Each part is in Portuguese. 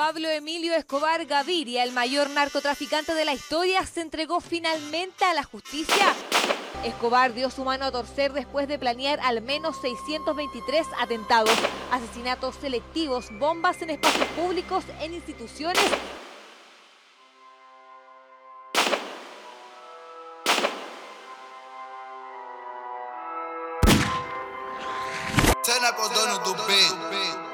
Pablo Emilio Escobar Gaviria, el mayor narcotraficante de la historia, se entregó finalmente a la justicia. Escobar dio su mano a torcer después de planear al menos 623 atentados, asesinatos selectivos, bombas en espacios públicos, en instituciones Turn up o dono do.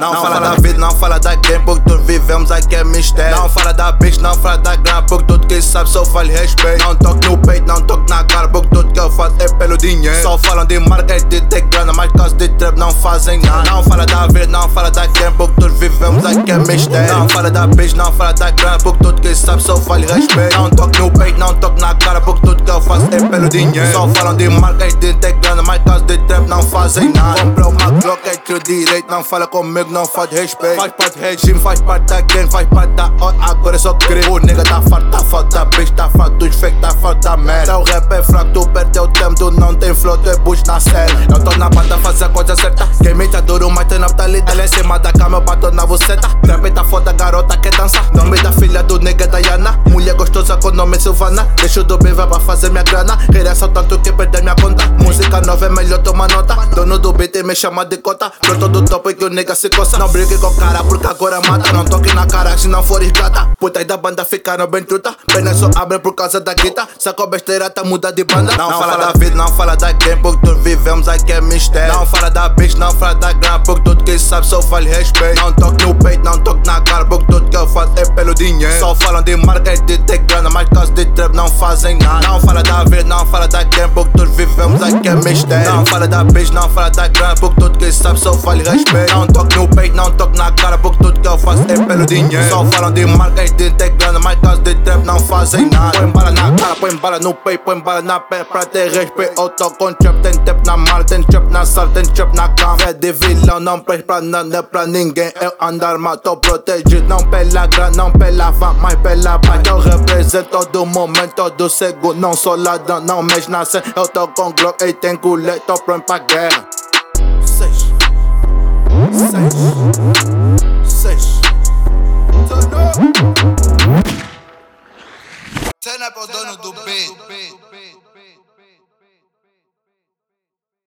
Não, fala da vida, não fala da game, porque tudo vivemos aqui é mistério. Não fala da bitch, não fala da grana, porque tudo que sabe só vale respeito. Não toque no peito, não toque na cara, porque tudo que eu faço é pelo dinheiro. Só falam de marca e de ter grana, mas caso de trap não fazem nada. Não fala da vida, não fala da game, porque tudo vivemos aqui é mistério. Não fala da bitch, não fala da grana, porque tudo que sabe só vale respeito. Não toque no peito, não toque na cara, porque tudo que eu faço é pelo dinheiro. Só falam de marca e de ter caso de trap não fazem nada. Comprei uma Glock, é tiro direito, não fala comigo, não faz respeito. Faz parte do regime, faz parte da gang, faz parte da hora, agora é só crer. O nigga tá farto, tá falta da bitch, tá farto dos fake, tá falta da merda. Teu rap é fraco, tu perdeu tempo, tu não tem flow, tu é bush na série. Eu tô na banda, fazer a coisa certa. Quem me tá duro, mas tem na vitalidade. Ela é em cima da cama, eu bato na voceta. Trap tá foda, garota quer dançar. Nome da filha do nigga Diana. Mulher gostosa nome Silvana. Deixa do bem, vai pra fazer minha grana. Queria só tanto que perder minha conta. Música nova é melhor tomar nota. Dono do beat me chama de cota. Broto do topo e que o nigga se coça. Não brigue com o cara, porque agora mata. Não toque na cara se não for gata. Putas da banda ficaram bem truta. Pena só abre por causa da guita. Sacou besteira, tá muda de banda. Não, fala da vida, não fala da game, porque tudo vivemos aqui é mistério. Não fala da bitch, não fala da grana, porque tudo que sabe só vale respeito. Não toque no falam de marca e de ter grana, mas caso de trap não fazem nada. Não fala da vida, não fala da game, porque tudo vivemos aqui é mistério. Não fala da bitch, não fala da grana, porque tudo que sabe só vale respeito. Não toque no peito, não toque na cara, porque tudo faço é pelo dinheiro. Só falam de marca e de grana, mas caso de trap não fazem nada. Põe bala na cara, põe bala no peito, põe bala na pé pra ter respeito. Tô com trap, tem trap na mala, tem trap na sala, tem trap na cama. É de vilão, não presta pra nada, pra ninguém. Eu ando armado, tô protegido, não pela grana, não pela fama, mas pela paz. Eu represento todo momento, todo segundo. Não sou ladrão, não mexe na cena. Eu tô com Glock e tem colete, tô pronto pra guerra. Seis. Seis. Dono do beat.